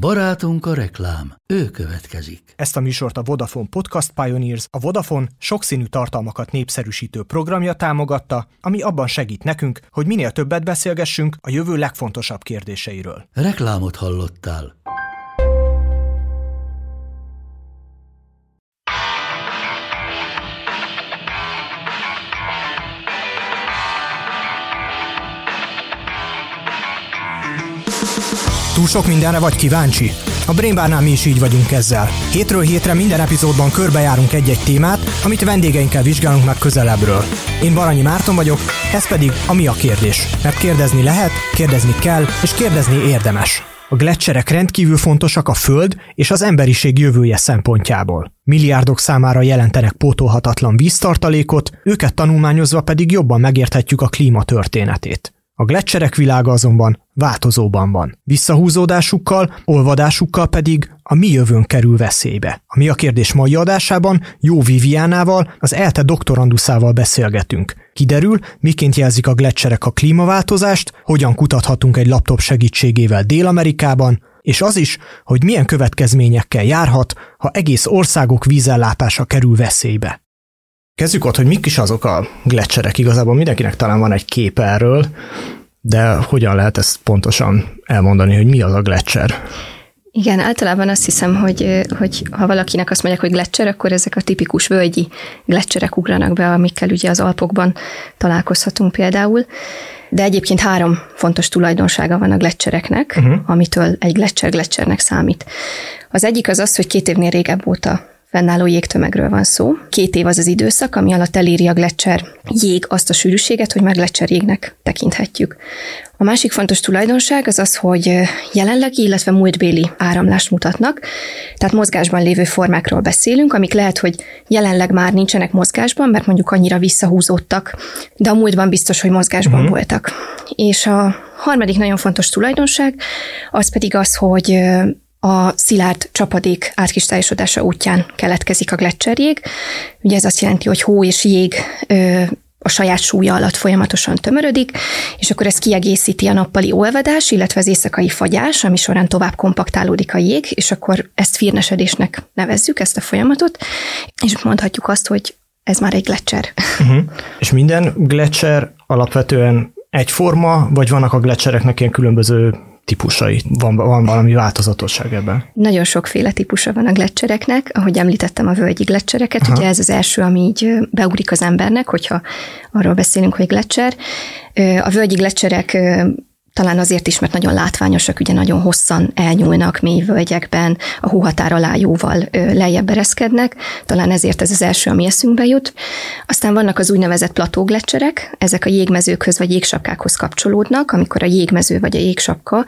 Barátunk a reklám, ő következik. Ezt a műsort a Vodafone Podcast Pioneers, a Vodafone sokszínű tartalmakat népszerűsítő programja támogatta, ami abban segít nekünk, hogy minél többet beszélgessünk a jövő legfontosabb kérdéseiről. Reklámot hallottál. Túl sok mindenre vagy kíváncsi? A Brainbarnál mi is így vagyunk ezzel. Hétről hétre minden epizódban körbejárunk egy-egy témát, amit vendégeinkkel vizsgálunk meg közelebbről. Én Baranyi Márton vagyok, ez pedig a Mi a kérdés. Mert kérdezni lehet, kérdezni kell, és kérdezni érdemes. A gletszerek rendkívül fontosak a Föld és az emberiség jövője szempontjából. Milliárdok számára jelentenek pótolhatatlan víztartalékot, őket tanulmányozva pedig jobban megérthetjük a klíma történetét. A gletszerek világa azonban változóban van. Visszahúzódásukkal, olvadásukkal pedig a mi jövőnk kerül veszélybe. A mi a kérdés mai adásában Jó Viviánával, az ELTE doktoranduszával beszélgetünk. Kiderül, miként jelzik a gletszerek a klímaváltozást, hogyan kutathatunk egy laptop segítségével Dél-Amerikában, és az is, hogy milyen következményekkel járhat, ha egész országok vízellátása kerül veszélybe. Kezdjük ott, hogy mik is azok a gletszerek. Igazából mindenkinek talán van egy kép erről, de hogyan lehet ezt pontosan elmondani, hogy mi az a gletszer? Igen, általában azt hiszem, hogy, hogy ha valakinek azt mondják, hogy gletszer, akkor ezek a tipikus völgyi gletszerek ugranak be, amikkel ugye az Alpokban találkozhatunk például. De egyébként három fontos tulajdonsága van a gletszereknek, uh-huh. amitől egy gletszer gletszernek számít. Az egyik az az, hogy két évnél régebb óta fennálló jégtömegről van szó. Két év az az időszak, ami alatt eléri a gletszer jég azt a sűrűséget, hogy már gletszer jégnek tekinthetjük. A másik fontos tulajdonság az az, hogy jelenlegi, illetve múltbéli áramlást mutatnak, tehát mozgásban lévő formákról beszélünk, amik lehet, hogy jelenleg már nincsenek mozgásban, mert mondjuk annyira visszahúzódtak, de a múltban biztos, hogy mozgásban uh-huh. voltak. És a harmadik nagyon fontos tulajdonság az pedig az, hogy a szilárd csapadék átkistályosodása útján keletkezik a gletszerjég. Ugye ez azt jelenti, hogy hó és jég a saját súlya alatt folyamatosan tömörödik, és akkor ez kiegészíti a nappali olvadás, illetve az éjszakai fagyás, ami során tovább kompaktálódik a jég, és akkor ezt firnesedésnek nevezzük, ezt a folyamatot, és mondhatjuk azt, hogy ez már egy gletszer. Uh-huh. És minden gletszer alapvetően egyforma, vagy vannak a gletszereknek ilyen különböző típusai? Van, van valami változatosság ebben? Nagyon sokféle típusa van a gletszereknek, ahogy említettem a völgyi gletszereket, Aha. ugye ez az első, ami így beugrik az embernek, hogyha arról beszélünk, hogy gletszer. A völgyi gletszerek talán azért is, mert nagyon látványosak, ugye nagyon hosszan elnyúlnak mély völgyekben, a hóhatár alá jóval lejjebb ereszkednek, talán ezért ez az első, ami eszünkbe jut. Aztán vannak az úgynevezett platóglecserek, ezek a jégmezőkhöz vagy jégsapkákhoz kapcsolódnak, amikor a jégmező vagy a jégsapka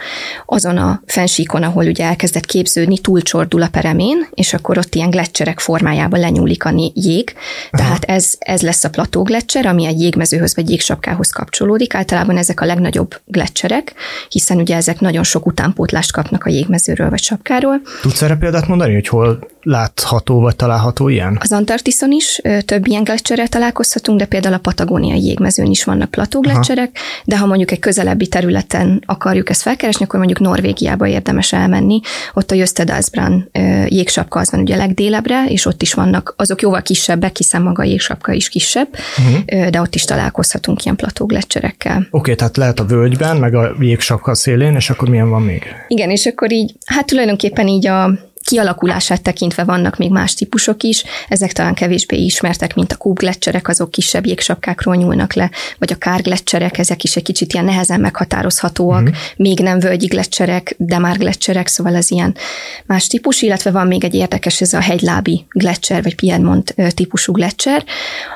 azon a fensíkon, ahol ugye elkezdett képződni, túlcsordul a peremén, és akkor ott ilyen gletserek formájában lenyúlik a jég. Aha. Tehát ez, ez lesz a platóglecser, ami egy jégmezőhöz vagy jégsapkához kapcsolódik. Általában ezek a legnagyobb gletserek, gletszerek, hiszen ugye ezek nagyon sok utánpótlást kapnak a jégmezőről vagy sapkáról. Tudsz erre példát mondani, hogy hol látható vagy található ilyen? Az Antarktiszon is több ilyen gletszerrel találkozhatunk, de például a patagóniai jégmezőn is vannak platógletszerek, de ha mondjuk egy közelebbi területen akarjuk ezt felkeresni, akkor mondjuk Norvégiába érdemes elmenni. Ott a Jöstedalsbrand jégsapka az van ugye legdélebbre, és ott is vannak, azok jóval kisebbek, hiszen maga a jégsapka is kisebb, uh-huh. de ott is találkozhatunk ilyen platógletszerekkel. Oké, okay, tehát lehet a völgyben, meg a jégsapka szélén, és akkor milyen van még? Igen, és akkor így, hát tulajdonképpen így a kialakulását tekintve vannak még más típusok is, ezek talán kevésbé ismertek, mint a kúbgletszerek, azok kisebb jégsapkákról nyúlnak le, vagy a kárgletszerek, ezek is egy kicsit ilyen nehezen meghatározhatóak, mm. még nem völgyi gletszerek, de már gletszerek, szóval ez ilyen más típus, illetve van még egy érdekes, ez a hegylábi gletszer, vagy Piedmont típusú gletszer,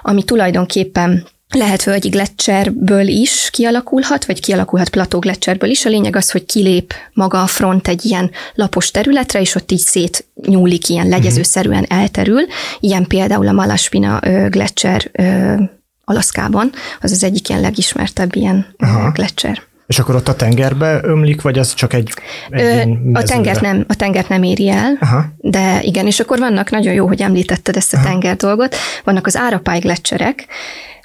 ami tulajdonképpen lehet völgyi gletszerből is kialakulhat, vagy kialakulhat platógletszerből is. A lényeg az, hogy kilép maga a front egy ilyen lapos területre, és ott így szétnyúlik, ilyen mhm. legyezőszerűen elterül. Ilyen például a Malaspina gletszer Alaszkában, az az egyik ilyen legismertebb ilyen Aha. gletszer. És akkor ott a tengerbe ömlik, vagy az csak egy, egy Ö, a, tengert nem, a tengert nem éri el, Aha. de igen, és akkor vannak, nagyon jó, hogy említetted ezt a Aha. tenger dolgot, vannak az árapály gletszerek,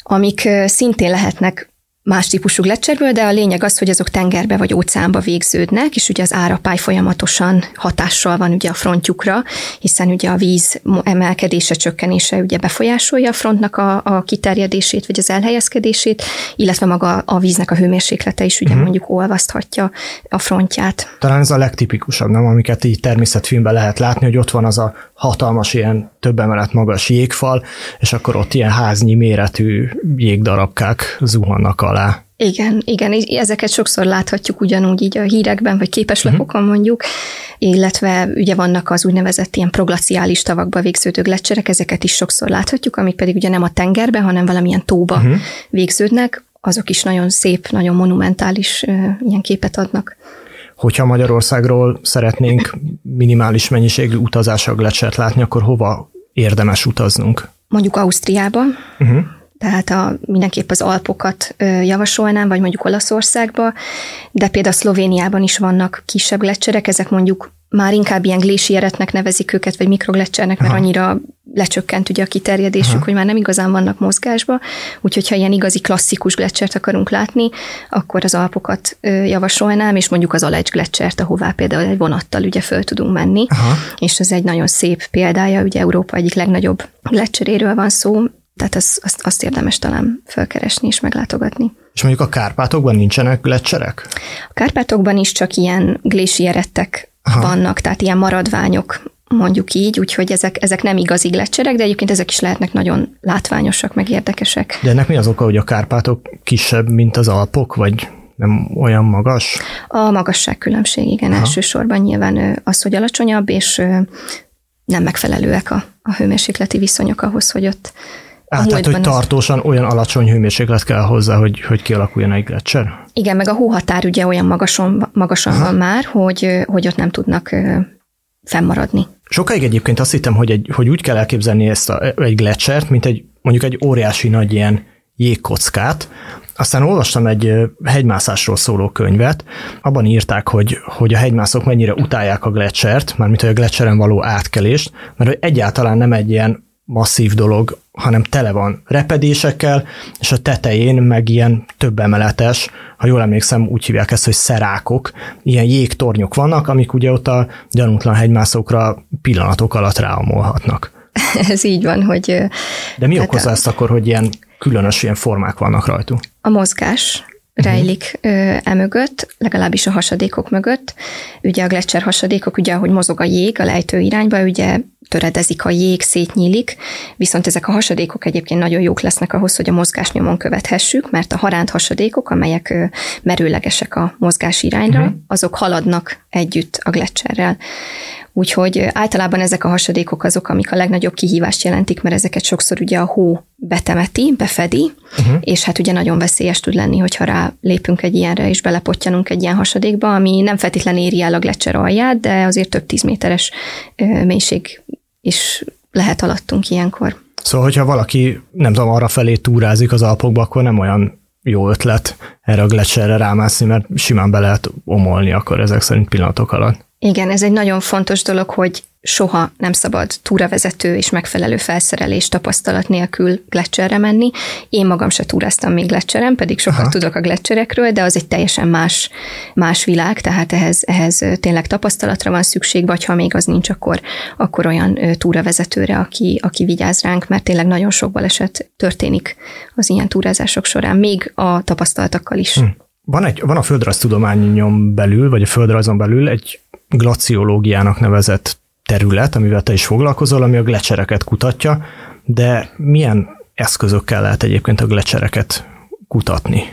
amik szintén lehetnek más típusú gletszerből, de a lényeg az, hogy azok tengerbe vagy óceánba végződnek, és ugye az árapály folyamatosan hatással van ugye a frontjukra, hiszen ugye a víz emelkedése, csökkenése ugye befolyásolja a frontnak a, a kiterjedését, vagy az elhelyezkedését, illetve maga a víznek a hőmérséklete is ugye uh-huh. mondjuk olvaszthatja a frontját. Talán ez a legtipikusabb, nem? Amiket így természetfilmben lehet látni, hogy ott van az a hatalmas ilyen több emelet magas jégfal, és akkor ott ilyen háznyi méretű jégdarabkák zuhannak alá. Igen, igen, ezeket sokszor láthatjuk ugyanúgy így a hírekben, vagy képeslapokon uh-huh. mondjuk, illetve ugye vannak az úgynevezett ilyen proglaciális tavakba végződő gletszerek, ezeket is sokszor láthatjuk, amik pedig ugye nem a tengerbe, hanem valamilyen tóba uh-huh. végződnek, azok is nagyon szép, nagyon monumentális ilyen képet adnak. Hogyha Magyarországról szeretnénk minimális mennyiségű utazásra gletszert látni, akkor hova érdemes utaznunk? Mondjuk Ausztriába, uh-huh tehát a, mindenképp az Alpokat javasolnám, vagy mondjuk Olaszországba, de például Szlovéniában is vannak kisebb lecserek, ezek mondjuk már inkább ilyen glésieretnek nevezik őket, vagy mikrogletszernek, mert Aha. annyira lecsökkent ugye a kiterjedésük, Aha. hogy már nem igazán vannak mozgásba, úgyhogy ha ilyen igazi klasszikus gletszert akarunk látni, akkor az Alpokat javasolnám, és mondjuk az Alecs gletszert, ahová például egy vonattal ugye föl tudunk menni, Aha. és ez egy nagyon szép példája, ugye Európa egyik legnagyobb gletszeréről van szó, tehát az, azt, azt érdemes talán felkeresni és meglátogatni. És mondjuk a Kárpátokban nincsenek gletszerek? A Kárpátokban is csak ilyen glésierettek vannak, tehát ilyen maradványok, mondjuk így, úgyhogy ezek, ezek nem igazi gletszerek, de egyébként ezek is lehetnek nagyon látványosak, meg érdekesek. De ennek mi az oka, hogy a Kárpátok kisebb, mint az Alpok, vagy nem olyan magas? A magasság különbség, igen, Aha. elsősorban nyilván az, hogy alacsonyabb, és nem megfelelőek a, a hőmérsékleti viszonyok ahhoz, hogy ott Á, tehát, hogy tartósan olyan alacsony hőmérséklet kell hozzá, hogy, hogy kialakuljon egy gletszer? Igen, meg a hóhatár ugye olyan magason, magason Aha. van már, hogy, hogy ott nem tudnak fennmaradni. Sokáig egyébként azt hittem, hogy, egy, hogy úgy kell elképzelni ezt a, egy gletszert, mint egy mondjuk egy óriási nagy ilyen jégkockát. Aztán olvastam egy hegymászásról szóló könyvet, abban írták, hogy, hogy a hegymászók mennyire utálják a gletszert, mármint hogy a gletszeren való átkelést, mert hogy egyáltalán nem egy ilyen masszív dolog, hanem tele van repedésekkel, és a tetején meg ilyen több emeletes, ha jól emlékszem, úgy hívják ezt, hogy szerákok, ilyen jégtornyok vannak, amik ugye ott a gyanútlan hegymászókra pillanatok alatt ráomolhatnak. Ez így van, hogy... De mi hát okozza a... ezt akkor, hogy ilyen különös ilyen formák vannak rajtuk? A mozgás, rejlik uh-huh. emögött, legalábbis a hasadékok mögött. Ugye a gletszer hasadékok, ugye ahogy mozog a jég a lejtő irányba, ugye töredezik a jég, szétnyílik, viszont ezek a hasadékok egyébként nagyon jók lesznek ahhoz, hogy a mozgás nyomon követhessük, mert a haránt hasadékok, amelyek merőlegesek a mozgás irányra, uh-huh. azok haladnak együtt a gletszerrel. Úgyhogy általában ezek a hasadékok azok, amik a legnagyobb kihívást jelentik, mert ezeket sokszor ugye a hó betemeti, befedi, uh-huh. és hát ugye nagyon veszélyes tud lenni, hogyha rá lépünk egy ilyenre, és belepottyanunk egy ilyen hasadékba, ami nem feltétlenül éri el a gletszer alját, de azért több tíz méteres mélység is lehet alattunk ilyenkor. Szóval, hogyha valaki, nem tudom, arra felé túrázik az Alpokba, akkor nem olyan jó ötlet erre a gletszerre rámászni, mert simán be lehet omolni akkor ezek szerint pillanatok alatt. Igen, ez egy nagyon fontos dolog, hogy soha nem szabad túravezető és megfelelő felszerelés tapasztalat nélkül gletszerre menni. Én magam se túráztam még gletszeren, pedig sokat Aha. tudok a gletszerekről, de az egy teljesen más, más világ, tehát ehhez, ehhez tényleg tapasztalatra van szükség, vagy ha még az nincs, akkor, akkor olyan túravezetőre, aki, aki vigyáz ránk, mert tényleg nagyon sok baleset történik az ilyen túrázások során, még a tapasztaltakkal is. Hm. Van, egy, van a földrajztudományon belül, vagy a földrajzon belül egy glaciológiának nevezett terület, amivel te is foglalkozol, ami a glecsereket kutatja, de milyen eszközökkel lehet egyébként a glecsereket kutatni?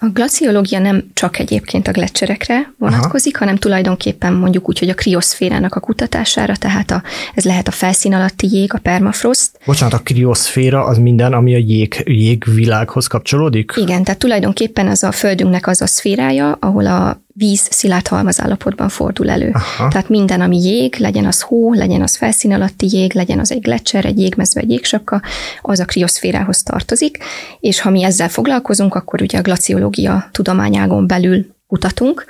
A glaciológia nem csak egyébként a gletszerekre vonatkozik, Aha. hanem tulajdonképpen mondjuk úgy, hogy a krioszférának a kutatására, tehát a, ez lehet a felszín alatti jég, a permafrost. Bocsánat, a krioszféra az minden, ami a jég, jégvilághoz kapcsolódik? Igen, tehát tulajdonképpen az a Földünknek az a szférája, ahol a víz szilárd halmazállapotban fordul elő. Aha. Tehát minden, ami jég, legyen az hó, legyen az felszín alatti jég, legyen az egy gletszer, egy jégmező, egy jégsapka, az a krioszférához tartozik, és ha mi ezzel foglalkozunk, akkor ugye a glaciológia tudományágon belül kutatunk,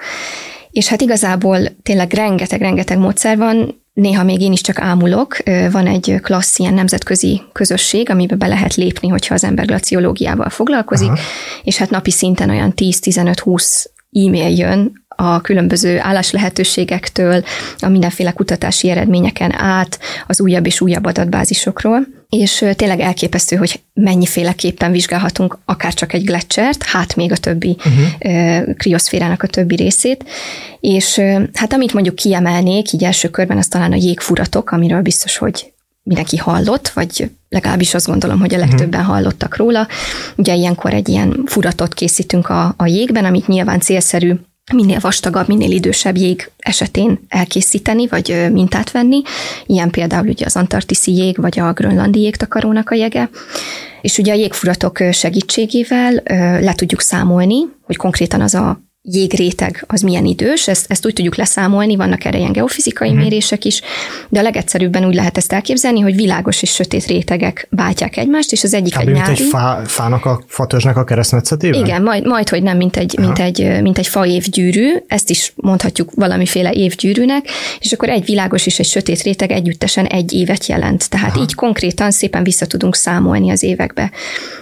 és hát igazából tényleg rengeteg-rengeteg módszer van, néha még én is csak ámulok, van egy klassz ilyen nemzetközi közösség, amiben be lehet lépni, hogyha az ember glaciológiával foglalkozik, Aha. és hát napi szinten olyan 10-15-20 e-mail jön a különböző álláslehetőségektől, a mindenféle kutatási eredményeken át, az újabb és újabb adatbázisokról, és tényleg elképesztő, hogy mennyiféleképpen vizsgálhatunk akár csak egy gletszert, hát még a többi uh-huh. krioszférának a többi részét, és hát amit mondjuk kiemelnék, így első körben, az talán a jégfuratok, amiről biztos, hogy mindenki hallott, vagy legalábbis azt gondolom, hogy a legtöbben hallottak róla. Ugye ilyenkor egy ilyen furatot készítünk a, a jégben, amit nyilván célszerű minél vastagabb, minél idősebb jég esetén elkészíteni, vagy mintát venni. Ilyen például ugye az antarktiszi jég, vagy a grönlandi jégtakarónak a jege. És ugye a jégfuratok segítségével le tudjuk számolni, hogy konkrétan az a jégréteg az milyen idős, ezt, ezt úgy tudjuk leszámolni, vannak erre ilyen geofizikai uh-huh. mérések is, de a legegyszerűbben úgy lehet ezt elképzelni, hogy világos és sötét rétegek váltják egymást, és az egyik Kb. egy nyári. Egy fá, fának a fatörzsnek a keresztmetszetében? Igen, majd, majd, hogy nem, mint egy, mint, egy, mint egy fa évgyűrű, ezt is mondhatjuk valamiféle évgyűrűnek, és akkor egy világos és egy sötét réteg együttesen egy évet jelent. Tehát Aha. így konkrétan szépen vissza tudunk számolni az évekbe.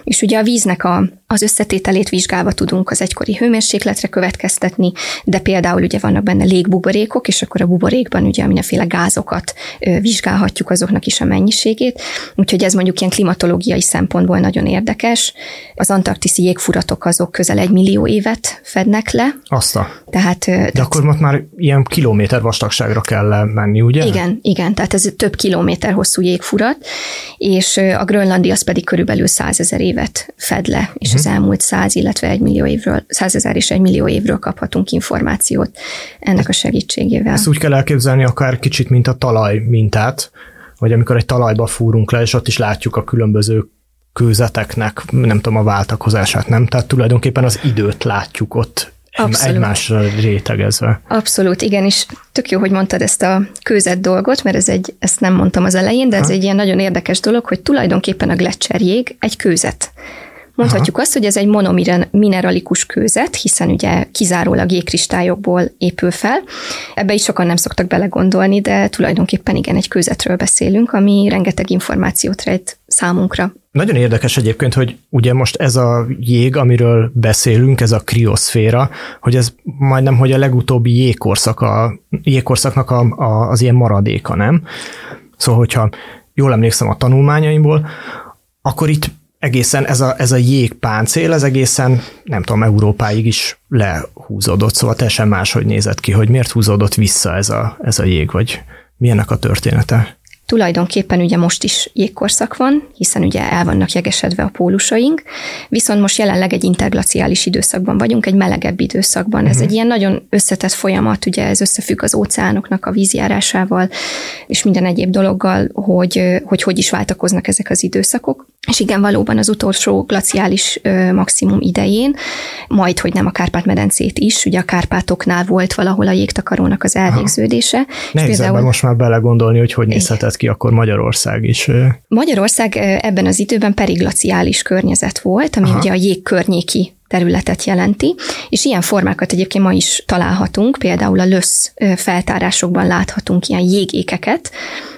És ugye a víznek a, az összetételét vizsgálva tudunk az egykori hőmérsékletre következtetni, de például ugye vannak benne légbuborékok, és akkor a buborékban ugye mindenféle gázokat vizsgálhatjuk azoknak is a mennyiségét, úgyhogy ez mondjuk ilyen klimatológiai szempontból nagyon érdekes. Az antarktiszi jégfuratok azok közel egy millió évet fednek le. Azt a. Tehát, de tehát, akkor most már ilyen kilométer vastagságra kell menni, ugye? Igen, igen, tehát ez több kilométer hosszú jégfurat, és a grönlandi az pedig körülbelül százezer évet fed le, és az elmúlt száz, illetve egy millió évről, százezer és egy millió évről kaphatunk információt ennek a segítségével. Ezt úgy kell elképzelni akár kicsit, mint a talaj mintát, vagy amikor egy talajba fúrunk le, és ott is látjuk a különböző kőzeteknek, nem tudom, a váltakozását, nem? Tehát tulajdonképpen az időt látjuk ott Abszolút. egymásra rétegezve. Abszolút, igen, és tök jó, hogy mondtad ezt a kőzet dolgot, mert ez egy, ezt nem mondtam az elején, de ez ha? egy ilyen nagyon érdekes dolog, hogy tulajdonképpen a gletszerjég egy kőzet. Mondhatjuk Aha. azt, hogy ez egy monomineralikus kőzet, hiszen ugye kizárólag jégkristályokból épül fel. Ebbe is sokan nem szoktak belegondolni, de tulajdonképpen igen, egy kőzetről beszélünk, ami rengeteg információt rejt számunkra. Nagyon érdekes egyébként, hogy ugye most ez a jég, amiről beszélünk, ez a krioszféra, hogy ez majdnem, hogy a legutóbbi jégkorszak, a, jégkorszaknak a, a, az ilyen maradéka, nem? Szóval, hogyha jól emlékszem a tanulmányaimból, akkor itt egészen ez a, ez a jégpáncél, ez egészen, nem tudom, Európáig is lehúzódott, szóval teljesen máshogy nézett ki, hogy miért húzódott vissza ez a, ez a jég, vagy milyennek a története? Tulajdonképpen ugye most is jégkorszak van, hiszen ugye el vannak jegesedve a pólusaink, viszont most jelenleg egy interglaciális időszakban vagyunk, egy melegebb időszakban. Uh-huh. Ez mhm. egy ilyen nagyon összetett folyamat, ugye ez összefügg az óceánoknak a vízjárásával, és minden egyéb dologgal, hogy, hogy hogy is váltakoznak ezek az időszakok. És igen, valóban az utolsó glaciális maximum idején, majd, hogy nem a Kárpát-medencét is, ugye a Kárpátoknál volt valahol a jégtakarónak az elvégződése. Nehéz például... most már belegondolni, hogy hogy nézhetett ki akkor Magyarország is. Magyarország ebben az időben periglaciális környezet volt, ami Aha. ugye a jég környéki területet jelenti, és ilyen formákat egyébként ma is találhatunk, például a lösz feltárásokban láthatunk ilyen jégékeket,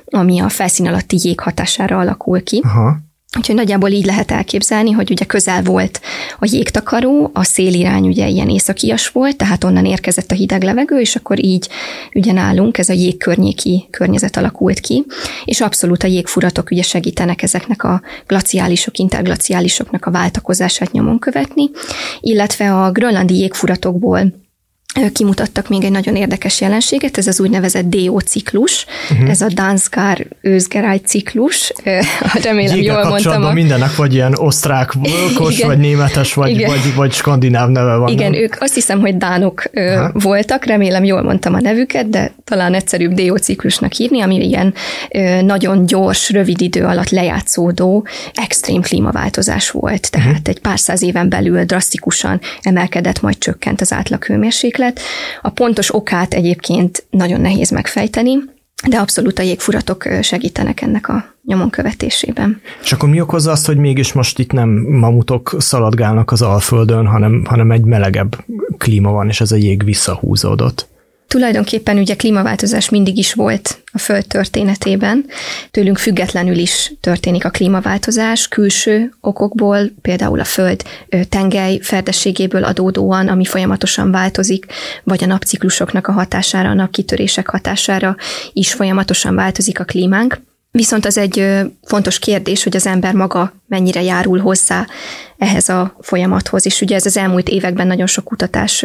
ami a felszín alatti jég hatására alakul ki. Aha. Úgyhogy nagyjából így lehet elképzelni, hogy ugye közel volt a jégtakaró, a szélirány ugye ilyen északias volt, tehát onnan érkezett a hideg levegő, és akkor így ugye nálunk ez a jégkörnyéki környezet alakult ki, és abszolút a jégfuratok ugye segítenek ezeknek a glaciálisok, interglaciálisoknak a váltakozását nyomon követni, illetve a grönlandi jégfuratokból kimutattak még egy nagyon érdekes jelenséget, ez az úgynevezett DO ciklus, uh-huh. ez a Danskar őzgeráj ciklus, remélem Jége jól mondtam. A... mindennek vagy ilyen osztrák, volkos, vagy németes, vagy, vagy, vagy skandináv neve van. Igen, nem? ők azt hiszem, hogy dánok Aha. voltak, remélem jól mondtam a nevüket, de talán egyszerűbb DO ciklusnak hívni, ami ilyen nagyon gyors, rövid idő alatt lejátszódó extrém klímaváltozás volt. Tehát uh-huh. egy pár száz éven belül drasztikusan emelkedett, majd csökkent az átlag hőmérséklet. A pontos okát egyébként nagyon nehéz megfejteni, de abszolút a jégfuratok segítenek ennek a nyomon követésében. És akkor mi okozza azt, hogy mégis most itt nem mamutok szaladgálnak az Alföldön, hanem, hanem egy melegebb klíma van, és ez a jég visszahúzódott? Tulajdonképpen ugye klímaváltozás mindig is volt a Föld történetében. Tőlünk függetlenül is történik a klímaváltozás, külső okokból, például a Föld tengely ferdességéből adódóan, ami folyamatosan változik, vagy a napciklusoknak a hatására, a napkitörések hatására is folyamatosan változik a klímánk. Viszont az egy fontos kérdés, hogy az ember maga mennyire járul hozzá ehhez a folyamathoz, és ugye ez az elmúlt években nagyon sok kutatás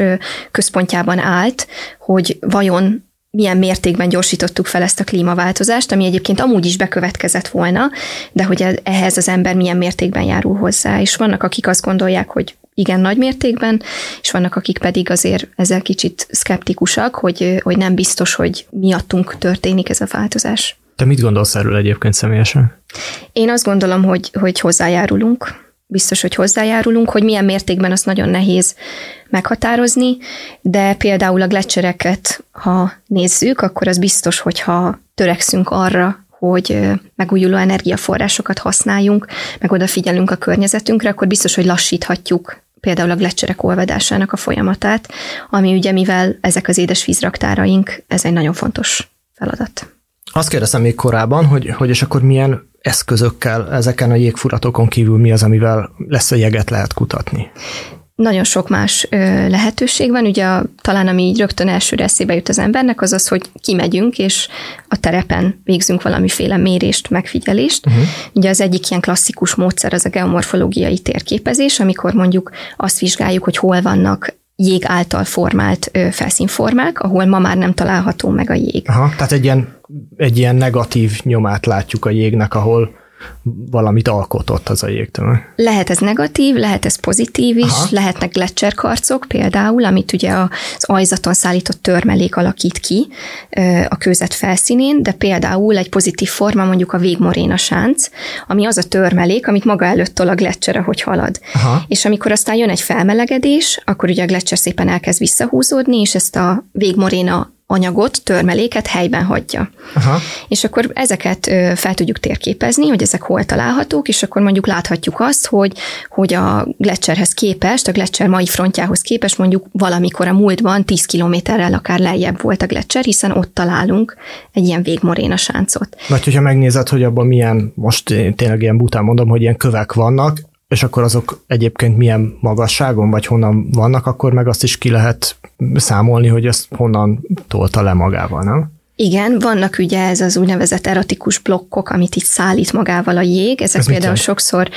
központjában állt, hogy vajon milyen mértékben gyorsítottuk fel ezt a klímaváltozást, ami egyébként amúgy is bekövetkezett volna, de hogy ehhez az ember milyen mértékben járul hozzá. És vannak, akik azt gondolják, hogy igen nagy mértékben, és vannak, akik pedig azért ezzel kicsit szkeptikusak, hogy, hogy nem biztos, hogy miattunk történik ez a változás. Te mit gondolsz erről egyébként személyesen? Én azt gondolom, hogy, hogy hozzájárulunk. Biztos, hogy hozzájárulunk, hogy milyen mértékben az nagyon nehéz meghatározni, de például a gletszereket, ha nézzük, akkor az biztos, hogyha törekszünk arra, hogy megújuló energiaforrásokat használjunk, meg odafigyelünk a környezetünkre, akkor biztos, hogy lassíthatjuk például a gletszerek olvadásának a folyamatát, ami ugye, mivel ezek az édesvízraktáraink, ez egy nagyon fontos feladat. Azt kérdeztem még korábban, hogy, hogy és akkor milyen eszközökkel ezeken a jégfuratokon kívül mi az, amivel lesz a jeget lehet kutatni? Nagyon sok más lehetőség van, ugye a, talán ami így rögtön elsőre eszébe jut az embernek, az az, hogy kimegyünk, és a terepen végzünk valamiféle mérést, megfigyelést. Uh-huh. Ugye az egyik ilyen klasszikus módszer az a geomorfológiai térképezés, amikor mondjuk azt vizsgáljuk, hogy hol vannak jég által formált felszínformák, ahol ma már nem található meg a jég. Aha, tehát egy ilyen, egy ilyen negatív nyomát látjuk a jégnek, ahol valamit alkotott az a jégtömeg. Lehet ez negatív, lehet ez pozitív is, Aha. lehetnek gletszerkarcok például, amit ugye az ajzaton szállított törmelék alakít ki a kőzet felszínén, de például egy pozitív forma mondjuk a végmoréna sánc, ami az a törmelék, amit maga előtt tol a gletszer, ahogy halad. Aha. És amikor aztán jön egy felmelegedés, akkor ugye a gletszer szépen elkezd visszahúzódni, és ezt a végmoréna anyagot, törmeléket helyben hagyja. Aha. És akkor ezeket fel tudjuk térképezni, hogy ezek hol találhatók, és akkor mondjuk láthatjuk azt, hogy, hogy a gletszerhez képest, a gletszer mai frontjához képest mondjuk valamikor a múltban 10 kilométerrel akár lejjebb volt a gletszer, hiszen ott találunk egy ilyen végmoréna sáncot. Vagy hogyha megnézed, hogy abban milyen, most én tényleg ilyen bután mondom, hogy ilyen kövek vannak, és akkor azok egyébként milyen magasságon, vagy honnan vannak, akkor meg azt is ki lehet számolni, hogy ezt honnan tolta le magával, nem? Igen, vannak ugye ez az úgynevezett erotikus blokkok, amit itt szállít magával a jég. Ezek ez például sokszor,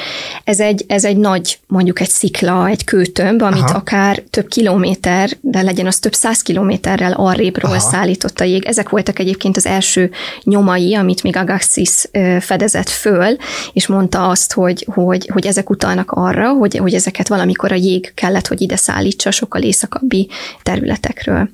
ez egy, ez egy nagy, mondjuk egy szikla, egy kőtömb, amit Aha. akár több kilométer, de legyen az több száz kilométerrel arrébről Aha. szállított a jég. Ezek voltak egyébként az első nyomai, amit még Agassiz fedezett föl, és mondta azt, hogy, hogy, hogy ezek utalnak arra, hogy, hogy ezeket valamikor a jég kellett, hogy ide szállítsa sokkal északabbi területekről.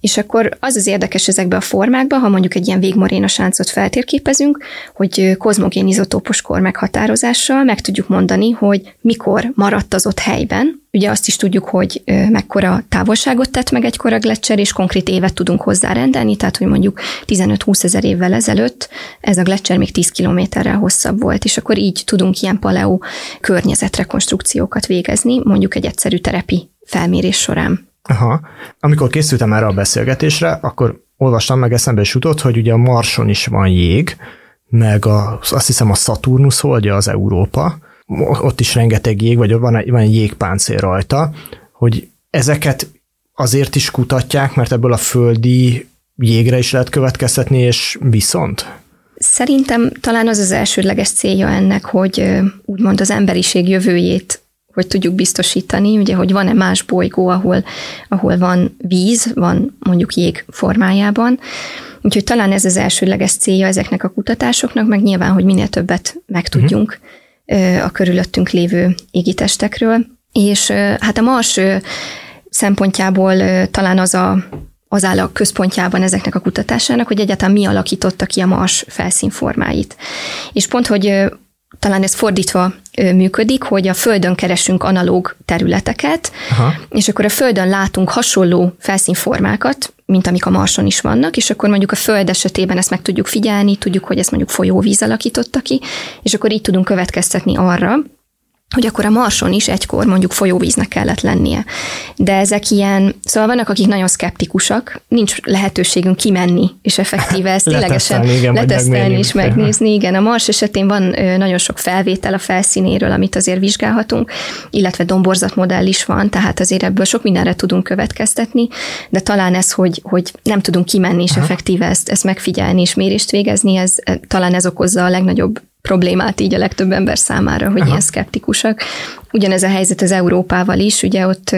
És akkor az az érdekes ezekbe a formákba, ha mondjuk egy ilyen végmoréna sáncot feltérképezünk, hogy kozmogén izotópos kor meghatározással meg tudjuk mondani, hogy mikor maradt az ott helyben. Ugye azt is tudjuk, hogy mekkora távolságot tett meg egy gletszer, és konkrét évet tudunk hozzárendelni, tehát hogy mondjuk 15-20 ezer évvel ezelőtt ez a gletszer még 10 kilométerrel hosszabb volt, és akkor így tudunk ilyen paleo környezetrekonstrukciókat végezni, mondjuk egy egyszerű terepi felmérés során. Aha. Amikor készültem erre a beszélgetésre, akkor olvastam meg eszembe is jutott, hogy ugye a Marson is van jég, meg a, azt hiszem a Saturnus holdja az Európa, ott is rengeteg jég, vagy van egy, van egy jégpáncél rajta, hogy ezeket azért is kutatják, mert ebből a földi jégre is lehet következtetni, és viszont? Szerintem talán az az elsődleges célja ennek, hogy úgymond az emberiség jövőjét hogy tudjuk biztosítani, ugye, hogy van-e más bolygó, ahol, ahol van víz, van mondjuk jég formájában. Úgyhogy talán ez az elsődleges célja ezeknek a kutatásoknak, meg nyilván, hogy minél többet megtudjunk uh-huh. a körülöttünk lévő égitestekről. És hát a Mars szempontjából talán az a az áll a központjában ezeknek a kutatásának, hogy egyáltalán mi alakította ki a Mars felszínformáit. És pont, hogy talán ez fordítva működik, hogy a Földön keresünk analóg területeket, Aha. és akkor a Földön látunk hasonló felszínformákat, mint amik a Marson is vannak, és akkor mondjuk a Föld esetében ezt meg tudjuk figyelni, tudjuk, hogy ezt mondjuk folyóvíz alakította ki, és akkor így tudunk következtetni arra, hogy akkor a Marson is egykor mondjuk folyóvíznek kellett lennie. De ezek ilyen, szóval vannak, akik nagyon szkeptikusak, nincs lehetőségünk kimenni, és effektíve ezt ténylegesen igen, letesztelni és megnézni. Igen, a Mars esetén van nagyon sok felvétel a felszínéről, amit azért vizsgálhatunk, illetve domborzatmodell is van, tehát azért ebből sok mindenre tudunk következtetni, de talán ez, hogy, hogy nem tudunk kimenni és Aha. effektíve ezt, ezt megfigyelni és mérést végezni, ez talán ez okozza a legnagyobb problémát így a legtöbb ember számára, hogy Aha. ilyen szkeptikusak. Ugyanez a helyzet az Európával is, ugye ott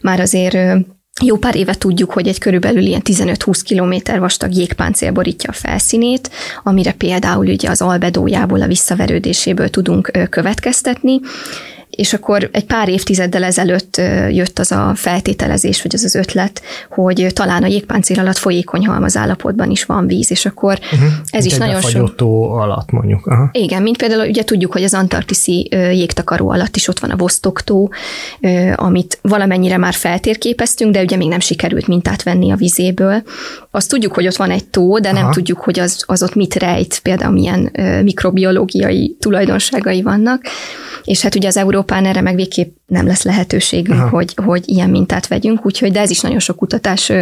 már azért jó pár éve tudjuk, hogy egy körülbelül ilyen 15-20 kilométer vastag jégpáncél borítja a felszínét, amire például ugye az albedójából, a visszaverődéséből tudunk következtetni, és akkor egy pár évtizeddel ezelőtt jött az a feltételezés, vagy az az ötlet, hogy talán a jégpáncél alatt folyékony halmaz állapotban is van víz, és akkor uh-huh. ez mint is nagyon sok... alatt mondjuk. Aha. Igen, mint például ugye tudjuk, hogy az antarktiszi jégtakaró alatt is ott van a Vostoktó, amit valamennyire már feltérképeztünk, de ugye még nem sikerült mintát venni a vizéből. Azt tudjuk, hogy ott van egy tó, de nem Aha. tudjuk, hogy az, az ott mit rejt, például milyen mikrobiológiai tulajdonságai vannak. És hát ugye az Európán erre meg végképp nem lesz lehetőségünk, hogy, hogy ilyen mintát vegyünk, úgyhogy de ez is nagyon sok kutatás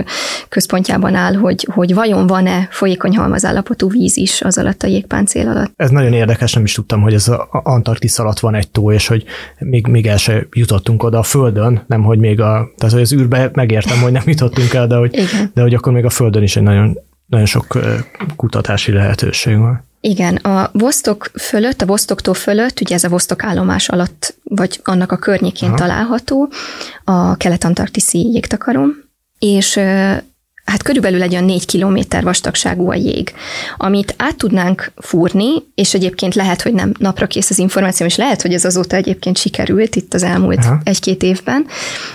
központjában áll, hogy, hogy vajon van-e folyékony halmazállapotú víz is az alatt a jégpáncél alatt. Ez nagyon érdekes, nem is tudtam, hogy ez az Antarktisz alatt van egy tó, és hogy még, még el se jutottunk oda a Földön, nem hogy még a, tehát hogy az űrbe megértem, hogy nem jutottunk el, de hogy, de hogy akkor még a Földön is egy nagyon, nagyon sok kutatási lehetőség van. Igen, a Vostok fölött, a Vostoktó fölött, ugye ez a Vostok állomás alatt, vagy annak a környékén Aha. található a kelet-antarktiszi jégtakarom, és hát körülbelül egy olyan négy kilométer vastagságú a jég, amit át tudnánk fúrni, és egyébként lehet, hogy nem napra kész az információ, és lehet, hogy ez azóta egyébként sikerült itt az elmúlt Aha. egy-két évben,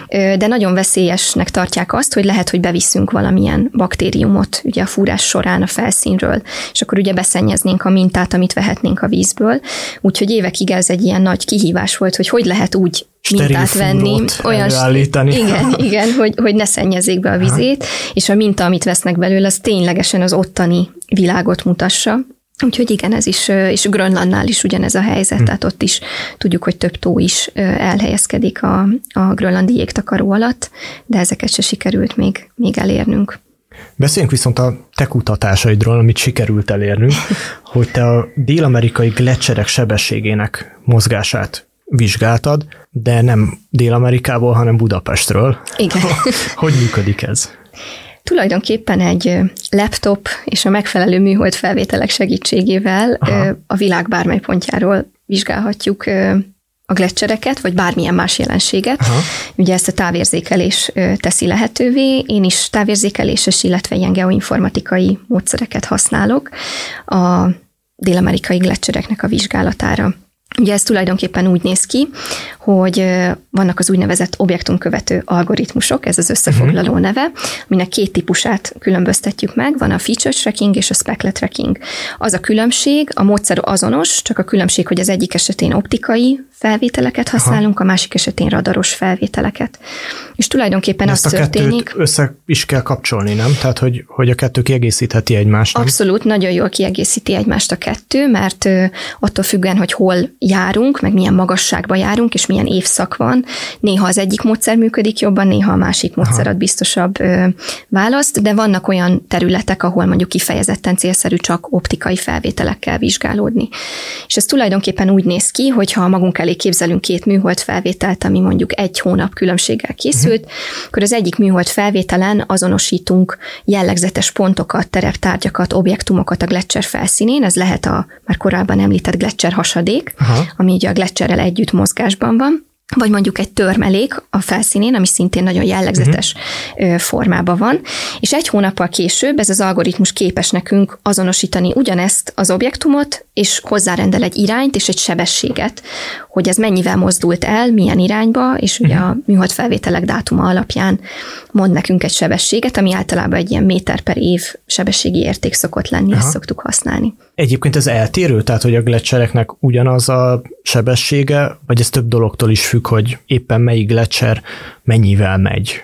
de nagyon veszélyesnek tartják azt, hogy lehet, hogy beviszünk valamilyen baktériumot ugye a fúrás során a felszínről, és akkor ugye beszennyeznénk a mintát, amit vehetnénk a vízből. Úgyhogy évekig ez egy ilyen nagy kihívás volt, hogy hogy lehet úgy mintát venni. Olyan, igen, igen, hogy, hogy ne szennyezzék be a vizét, Aha. és a minta, amit vesznek belőle, az ténylegesen az ottani világot mutassa. Úgyhogy igen, ez is, és Grönlandnál is ugyanez a helyzet, hm. tehát ott is tudjuk, hogy több tó is elhelyezkedik a, a grönlandi jégtakaró alatt, de ezeket se sikerült még, még elérnünk. Beszéljünk viszont a te kutatásaidról, amit sikerült elérnünk, hogy te a dél-amerikai gletszerek sebességének mozgását vizsgáltad, de nem Dél-Amerikából, hanem Budapestről. Igen. hogy működik ez? Tulajdonképpen egy laptop és a megfelelő műhold felvételek segítségével Aha. a világ bármely pontjáról vizsgálhatjuk a gletszereket, vagy bármilyen más jelenséget. Aha. Ugye ezt a távérzékelés teszi lehetővé. Én is távérzékeléses, illetve ilyen geoinformatikai módszereket használok a dél-amerikai gletszereknek a vizsgálatára. Ugye ez tulajdonképpen úgy néz ki, hogy vannak az úgynevezett objektumkövető algoritmusok, ez az összefoglaló uh-huh. neve, aminek két típusát különböztetjük meg, van a feature tracking és a speckle tracking. Az a különbség, a módszer azonos, csak a különbség, hogy az egyik esetén optikai felvételeket használunk, Aha. a másik esetén radaros felvételeket. És tulajdonképpen Ezt az a történik... össze is kell kapcsolni, nem? Tehát, hogy, hogy a kettő kiegészítheti egymást. Nem? Abszolút, nagyon jól kiegészíti egymást a kettő, mert attól függően, hogy hol járunk, meg milyen magasságban járunk, és milyen évszak van, néha az egyik módszer működik jobban, néha a másik módszer ad biztosabb ö, választ, de vannak olyan területek, ahol mondjuk kifejezetten célszerű csak optikai felvételekkel vizsgálódni. És ez tulajdonképpen úgy néz ki, hogy ha magunk elé képzelünk két műhold felvételt, ami mondjuk egy hónap különbséggel készült, uh-huh. akkor az egyik műhold felvételen azonosítunk jellegzetes pontokat, tereptárgyakat, objektumokat a Gletscher felszínén, ez lehet a már korábban említett Gletscher hasadék, Aha. ami ugye a Gletscherrel együtt mozgásban van, vagy mondjuk egy törmelék a felszínén, ami szintén nagyon jellegzetes uh-huh. formában van, és egy hónappal később ez az algoritmus képes nekünk azonosítani ugyanezt az objektumot, és hozzárendel egy irányt és egy sebességet, hogy ez mennyivel mozdult el, milyen irányba, és ugye uh-huh. a műhold felvételek dátuma alapján mond nekünk egy sebességet, ami általában egy ilyen méter per év sebességi érték szokott lenni, Aha. ezt szoktuk használni. Egyébként ez eltérő, tehát hogy a gletszereknek ugyanaz a sebessége, vagy ez több dologtól is függ, hogy éppen melyik gletszer mennyivel megy?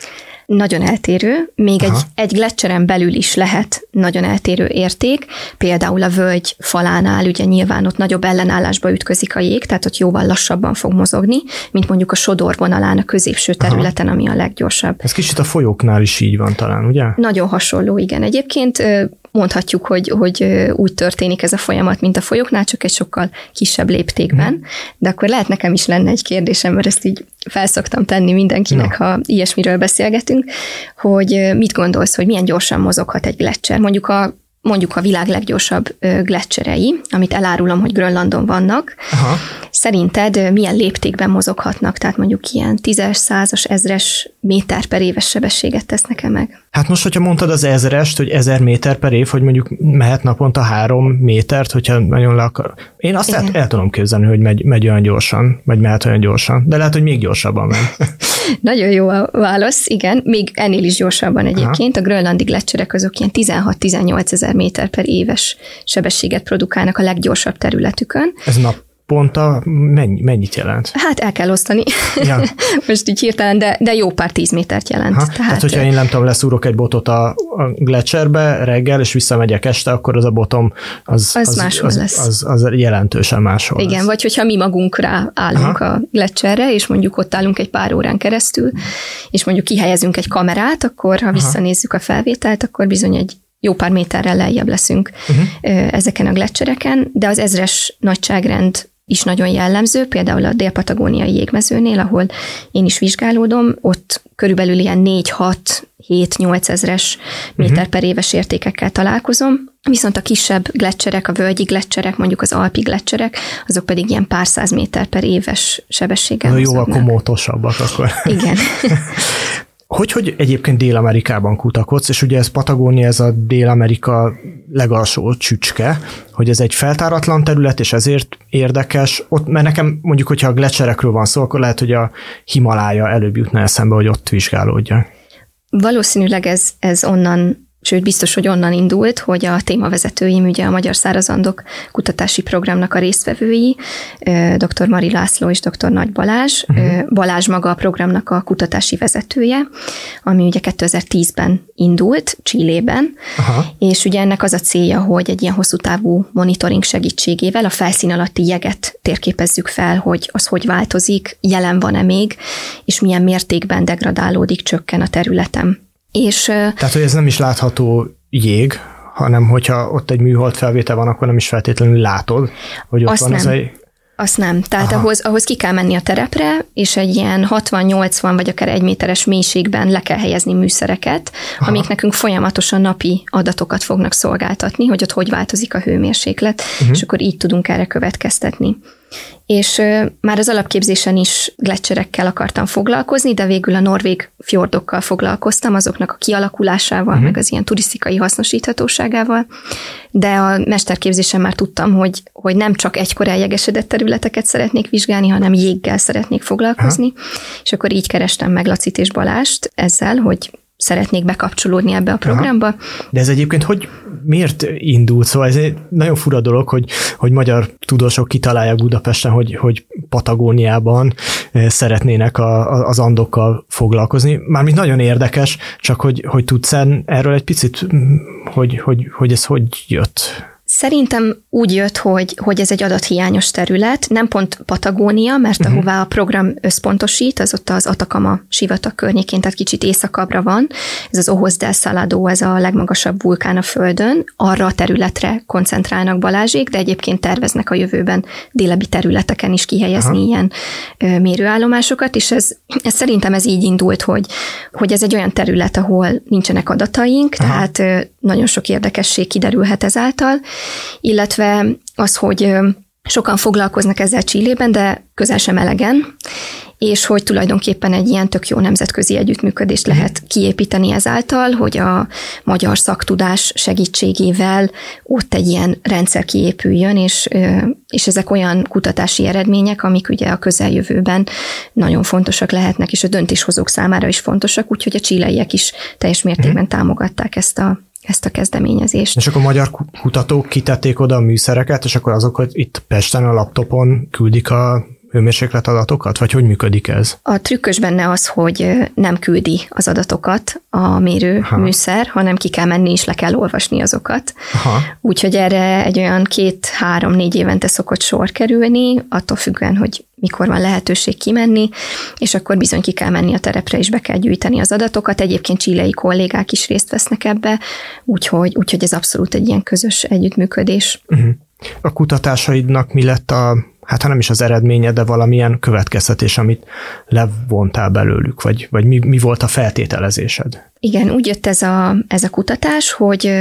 nagyon eltérő, még egy, egy gletszeren belül is lehet nagyon eltérő érték, például a völgy falánál ugye nyilván ott nagyobb ellenállásba ütközik a jég, tehát ott jóval lassabban fog mozogni, mint mondjuk a sodor vonalán a középső területen, Aha. ami a leggyorsabb. Ez kicsit a folyóknál is így van talán, ugye? Nagyon hasonló, igen. Egyébként mondhatjuk, hogy, hogy úgy történik ez a folyamat, mint a folyóknál, csak egy sokkal kisebb léptékben. Mm. De akkor lehet nekem is lenne egy kérdésem, mert ezt így felszoktam tenni mindenkinek, no. ha ilyesmiről beszélgetünk, hogy mit gondolsz, hogy milyen gyorsan mozoghat egy gletszer? Mondjuk a mondjuk a világ leggyorsabb gletszerei, amit elárulom, hogy Grönlandon vannak, Aha. szerinted milyen léptékben mozoghatnak? Tehát mondjuk ilyen tízes, százas, ezres méter per éves sebességet tesznek-e meg? Hát most, hogyha mondtad az ezerest, hogy ezer méter per év, hogy mondjuk mehet naponta három métert, hogyha nagyon le akar. Én azt el, el tudom képzelni, hogy megy, megy olyan gyorsan, vagy mehet olyan gyorsan, de lehet, hogy még gyorsabban megy. Nagyon jó a válasz, igen, még ennél is gyorsabban egyébként. Aha. A grönlandi gletszerek azok ilyen 16-18 ezer méter per éves sebességet produkálnak a leggyorsabb területükön. Ez nap naponta mennyi, mennyit jelent? Hát el kell osztani. Ja. Most így hirtelen, de, de jó pár tíz métert jelent. Ha, tehát, tehát, hogyha én nem tudom, leszúrok egy botot a, a gletszerbe reggel, és visszamegyek este, akkor az a botom az, az, az, máshol az, lesz. Az, az, az jelentősen máshol Igen, lesz. vagy hogyha mi magunk rá állunk Aha. a gletszerre, és mondjuk ott állunk egy pár órán keresztül, és mondjuk kihelyezünk egy kamerát, akkor ha visszanézzük a felvételt, akkor bizony egy jó pár méterrel lejjebb leszünk uh-huh. ezeken a gletszereken, de az ezres nagyságrend is nagyon jellemző, például a dél-patagóniai jégmezőnél, ahol én is vizsgálódom, ott körülbelül ilyen 4-6-7-8 ezres méter uh-huh. per éves értékekkel találkozom, viszont a kisebb gletszerek, a völgyi gletszerek, mondjuk az alpi gletszerek, azok pedig ilyen pár száz méter per éves sebességgel Jóval komótosabbak akkor. Igen. Hogy, hogy egyébként Dél-Amerikában kutakodsz, és ugye ez Patagónia, ez a Dél-Amerika legalsó csücske, hogy ez egy feltáratlan terület, és ezért érdekes. Ott, mert nekem mondjuk, hogyha a glecserekről van szó, akkor lehet, hogy a Himalája előbb jutna eszembe, hogy ott vizsgálódja. Valószínűleg ez, ez onnan sőt biztos, hogy onnan indult, hogy a témavezetőim, ugye a Magyar Szárazandok kutatási programnak a résztvevői, dr. Mari László és dr. Nagy Balázs. Uh-huh. Balázs maga a programnak a kutatási vezetője, ami ugye 2010-ben indult Csillében, Aha. és ugye ennek az a célja, hogy egy ilyen hosszú távú monitoring segítségével a felszín alatti jeget térképezzük fel, hogy az hogy változik, jelen van-e még, és milyen mértékben degradálódik, csökken a területem. És, Tehát, hogy ez nem is látható jég, hanem hogyha ott egy műhold felvétel van, akkor nem is feltétlenül látod, hogy ott van nem. ez egy... Azt nem. Tehát ahhoz, ahhoz ki kell menni a terepre, és egy ilyen 60-80 vagy akár egy méteres mélységben le kell helyezni műszereket, Aha. amik nekünk folyamatosan napi adatokat fognak szolgáltatni, hogy ott hogy változik a hőmérséklet, uh-huh. és akkor így tudunk erre következtetni és már az alapképzésen is gletszerekkel akartam foglalkozni, de végül a norvég fjordokkal foglalkoztam, azoknak a kialakulásával, uh-huh. meg az ilyen turisztikai hasznosíthatóságával, de a mesterképzésen már tudtam, hogy, hogy nem csak egykor eljegesedett területeket szeretnék vizsgálni, hanem jéggel szeretnék foglalkozni, Aha. és akkor így kerestem meg Lacit és Balást ezzel, hogy szeretnék bekapcsolódni ebbe a programba. Aha. De ez egyébként hogy miért indult? Szóval ez egy nagyon fura dolog, hogy, hogy magyar tudósok kitalálják Budapesten, hogy, hogy Patagóniában eh, szeretnének a, a, az andokkal foglalkozni. Mármint nagyon érdekes, csak hogy, hogy tudsz erről egy picit, hogy, hogy, hogy ez hogy jött? Szerintem úgy jött, hogy, hogy ez egy adathiányos terület, nem pont Patagónia, mert uh-huh. ahová a program összpontosít, az ott az Atacama sivatag környékén, tehát kicsit északabbra van. Ez az Ojos del Salado, ez a legmagasabb vulkán a Földön. Arra a területre koncentrálnak Balázsék, de egyébként terveznek a jövőben délebbi területeken is kihelyezni uh-huh. ilyen ö, mérőállomásokat, és ez, ez szerintem ez így indult, hogy, hogy ez egy olyan terület, ahol nincsenek adataink, uh-huh. tehát ö, nagyon sok érdekesség kiderülhet ezáltal, illetve az, hogy sokan foglalkoznak ezzel Csillében, de közel sem elegen, és hogy tulajdonképpen egy ilyen tök jó nemzetközi együttműködést mhm. lehet kiépíteni ezáltal, hogy a magyar szaktudás segítségével ott egy ilyen rendszer kiépüljön, és, és ezek olyan kutatási eredmények, amik ugye a közeljövőben nagyon fontosak lehetnek, és a döntéshozók számára is fontosak, úgyhogy a csilleiek is teljes mértékben mhm. támogatták ezt a ezt a kezdeményezést. És akkor magyar kutatók kitették oda a műszereket, és akkor azokat itt Pesten a laptopon küldik a hőmérséklet adatokat, vagy hogy működik ez? A trükkös benne az, hogy nem küldi az adatokat a mérő Aha. műszer, hanem ki kell menni és le kell olvasni azokat. Aha. Úgyhogy erre egy olyan két-három-négy évente szokott sor kerülni, attól függően, hogy mikor van lehetőség kimenni, és akkor bizony ki kell menni a terepre, és be kell gyűjteni az adatokat. Egyébként csilei kollégák is részt vesznek ebbe, úgyhogy, úgyhogy ez abszolút egy ilyen közös együttműködés. Uh-huh. A kutatásaidnak mi lett a, hát ha nem is az eredménye, de valamilyen következtetés, amit levontál belőlük, vagy, vagy mi, mi volt a feltételezésed? Igen, úgy jött ez a, ez a kutatás, hogy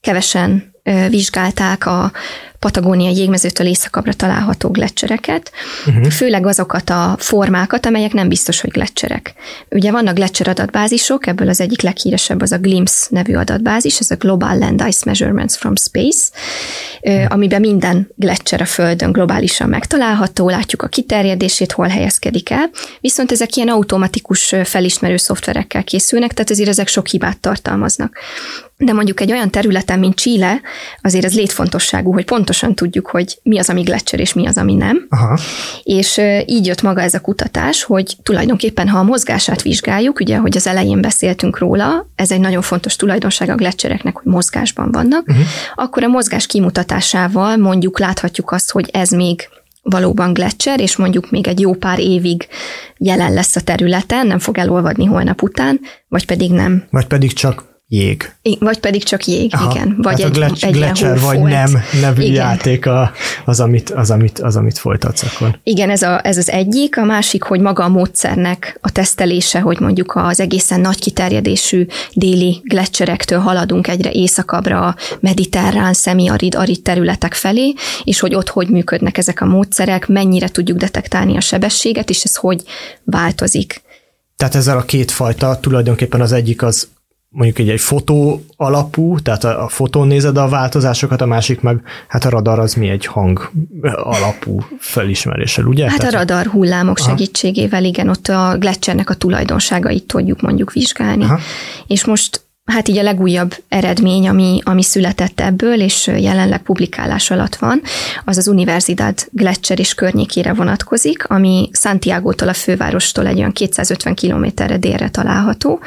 kevesen vizsgálták a Patagónia jégmezőtől északabbra található gletszereket, uh-huh. főleg azokat a formákat, amelyek nem biztos, hogy gletszerek. Ugye vannak gletszer adatbázisok, ebből az egyik leghíresebb az a GLIMS nevű adatbázis, ez a Global Land Ice Measurements from Space, uh-huh. amiben minden gletszer a Földön globálisan megtalálható, látjuk a kiterjedését, hol helyezkedik el, viszont ezek ilyen automatikus felismerő szoftverekkel készülnek, tehát azért ezek sok hibát tartalmaznak. De mondjuk egy olyan területen, mint Chile, azért ez létfontosságú, hogy pontosan tudjuk, hogy mi az, ami gletszer, és mi az, ami nem. Aha. És így jött maga ez a kutatás, hogy tulajdonképpen, ha a mozgását vizsgáljuk, ugye, hogy az elején beszéltünk róla, ez egy nagyon fontos tulajdonság a gletszereknek, hogy mozgásban vannak, uh-huh. akkor a mozgás kimutatásával mondjuk láthatjuk azt, hogy ez még valóban gletszer, és mondjuk még egy jó pár évig jelen lesz a területen, nem fog elolvadni holnap után, vagy pedig nem. Vagy pedig csak jég. Vagy pedig csak jég, Aha, igen. Vagy hát egy, a egy Gletscher vagy nem nevű igen. játék a, az, amit, az, amit, az, amit folytatsz akkor. Igen, ez, a, ez az egyik. A másik, hogy maga a módszernek a tesztelése, hogy mondjuk az egészen nagy kiterjedésű déli gletszerektől haladunk egyre északabbra a mediterrán, szemiarid, arid területek felé, és hogy ott hogy működnek ezek a módszerek, mennyire tudjuk detektálni a sebességet, és ez hogy változik. Tehát ezzel a két fajta, tulajdonképpen az egyik az mondjuk egy, egy fotó alapú, tehát a, a fotón nézed a változásokat, a másik meg, hát a radar az mi egy hang alapú felismeréssel, ugye? Hát tehát, a radar hullámok aha. segítségével, igen, ott a gletszernek a tulajdonságait tudjuk mondjuk vizsgálni. Aha. És most hát így a legújabb eredmény, ami, ami született ebből, és jelenleg publikálás alatt van, az az Universidad Gletscher és környékére vonatkozik, ami Santiago-tól a fővárostól egy olyan 250 kilométerre délre található.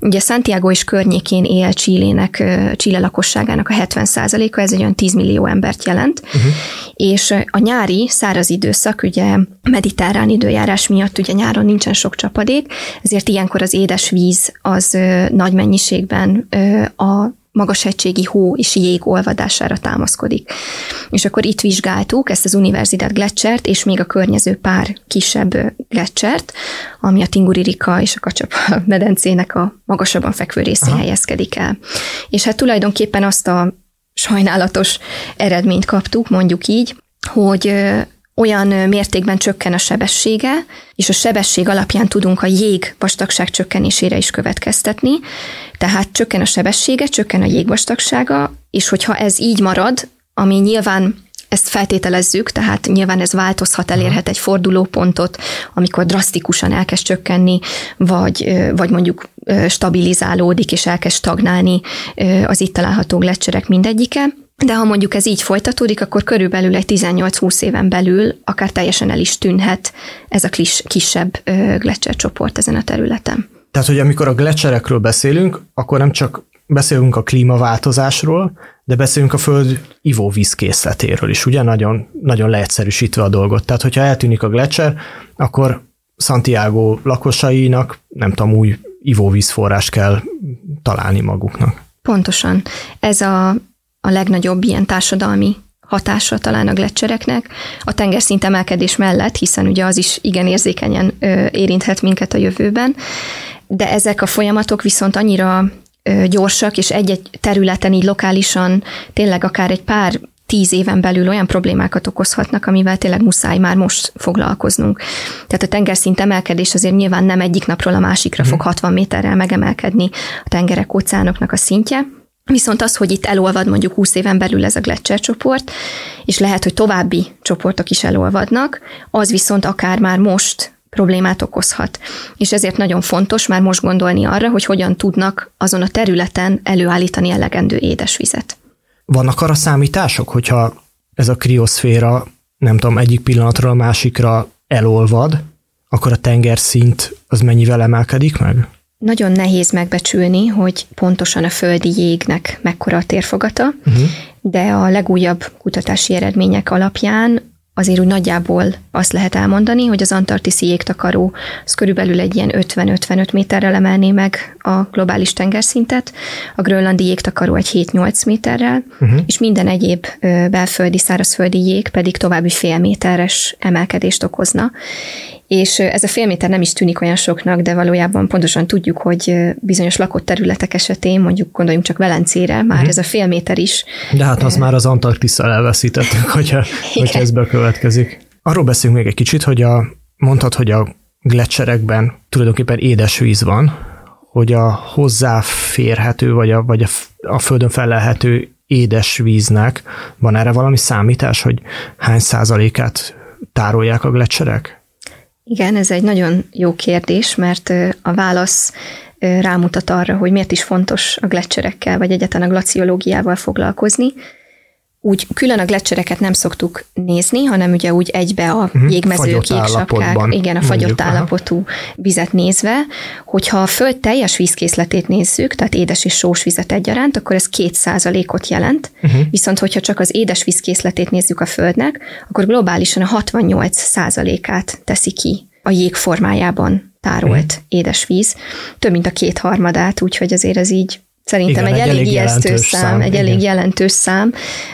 Ugye Santiago és környékén él Csillének, Chile lakosságának a 70%-a, ez egy olyan 10 millió embert jelent, uh-huh. és a nyári száraz időszak, ugye mediterrán időjárás miatt ugye nyáron nincsen sok csapadék, ezért ilyenkor az édes víz az nagy mennyiségben tulajdonképpen a magashegységi hó és jég olvadására támaszkodik. És akkor itt vizsgáltuk ezt az Universidad Gletschert, és még a környező pár kisebb gletschert, ami a Tinguririka és a Kacsap medencének a magasabban fekvő részén Aha. helyezkedik el. És hát tulajdonképpen azt a sajnálatos eredményt kaptuk, mondjuk így, hogy olyan mértékben csökken a sebessége, és a sebesség alapján tudunk a jég vastagság csökkenésére is következtetni. Tehát csökken a sebessége, csökken a jég vastagsága, és hogyha ez így marad, ami nyilván ezt feltételezzük, tehát nyilván ez változhat, elérhet egy fordulópontot, amikor drasztikusan elkezd csökkenni, vagy, vagy mondjuk stabilizálódik és elkezd stagnálni az itt található gletszerek mindegyike. De ha mondjuk ez így folytatódik, akkor körülbelül egy 18-20 éven belül akár teljesen el is tűnhet ez a kis, kisebb csoport ezen a területen. Tehát, hogy amikor a gletszerekről beszélünk, akkor nem csak beszélünk a klímaváltozásról, de beszélünk a Föld ivóvízkészletéről is, ugye? Nagyon, nagyon leegyszerűsítve a dolgot. Tehát, hogyha eltűnik a gletszer, akkor Santiago lakosainak, nem tudom, új ivóvízforrás kell találni maguknak. Pontosan. Ez a a legnagyobb ilyen társadalmi hatása talán a gletszereknek. A tengerszint emelkedés mellett, hiszen ugye az is igen érzékenyen érinthet minket a jövőben, de ezek a folyamatok viszont annyira gyorsak, és egy-egy területen így lokálisan tényleg akár egy pár tíz éven belül olyan problémákat okozhatnak, amivel tényleg muszáj már most foglalkoznunk. Tehát a tengerszint emelkedés azért nyilván nem egyik napról a másikra fog 60 mhm. méterrel megemelkedni a tengerek, óceánoknak a szintje, Viszont az, hogy itt elolvad mondjuk 20 éven belül ez a Gletscher csoport, és lehet, hogy további csoportok is elolvadnak, az viszont akár már most problémát okozhat. És ezért nagyon fontos már most gondolni arra, hogy hogyan tudnak azon a területen előállítani elegendő édesvizet. Vannak arra számítások, hogyha ez a krioszféra, nem tudom, egyik pillanatról a másikra elolvad, akkor a tengerszint az mennyivel emelkedik meg? Nagyon nehéz megbecsülni, hogy pontosan a földi jégnek mekkora a térfogata, uh-huh. de a legújabb kutatási eredmények alapján azért úgy nagyjából azt lehet elmondani, hogy az antarktiszi jégtakaró az körülbelül egy ilyen 50-55 méterrel emelné meg a globális tengerszintet, a grönlandi jégtakaró egy 7-8 méterrel, uh-huh. és minden egyéb belföldi, szárazföldi jég pedig további fél méteres emelkedést okozna. És ez a fél méter nem is tűnik olyan soknak, de valójában pontosan tudjuk, hogy bizonyos lakott területek esetén, mondjuk gondoljunk csak Velencére, már uh-huh. ez a fél méter is. De hát az már az Antarktisszal elveszítettük, hogyha, hogyha ez bekövetkezik. Arról beszélünk még egy kicsit, hogy a, mondtad, hogy a gletserekben tulajdonképpen édesvíz van, hogy a hozzáférhető, vagy a, vagy a, a földön felelhető édesvíznek van erre valami számítás, hogy hány százalékát tárolják a gletserek? Igen, ez egy nagyon jó kérdés, mert a válasz rámutat arra, hogy miért is fontos a gletserekkel, vagy egyáltalán a glaciológiával foglalkozni úgy külön a gletszereket nem szoktuk nézni, hanem ugye úgy egybe a uh-huh. jégmezők, jégsapkák, igen, a fagyott állapotú vizet nézve, hogyha a föld teljes vízkészletét nézzük, tehát édes és sós vizet egyaránt, akkor ez két százalékot jelent, uh-huh. viszont hogyha csak az édes vízkészletét nézzük a földnek, akkor globálisan a 68 százalékát teszi ki a jég formájában tárolt uh-huh. édesvíz, több mint a kétharmadát, úgyhogy azért ez így Szerintem Igen, egy, egy elég ijesztő szám, szám, egy igen. elég jelentős szám,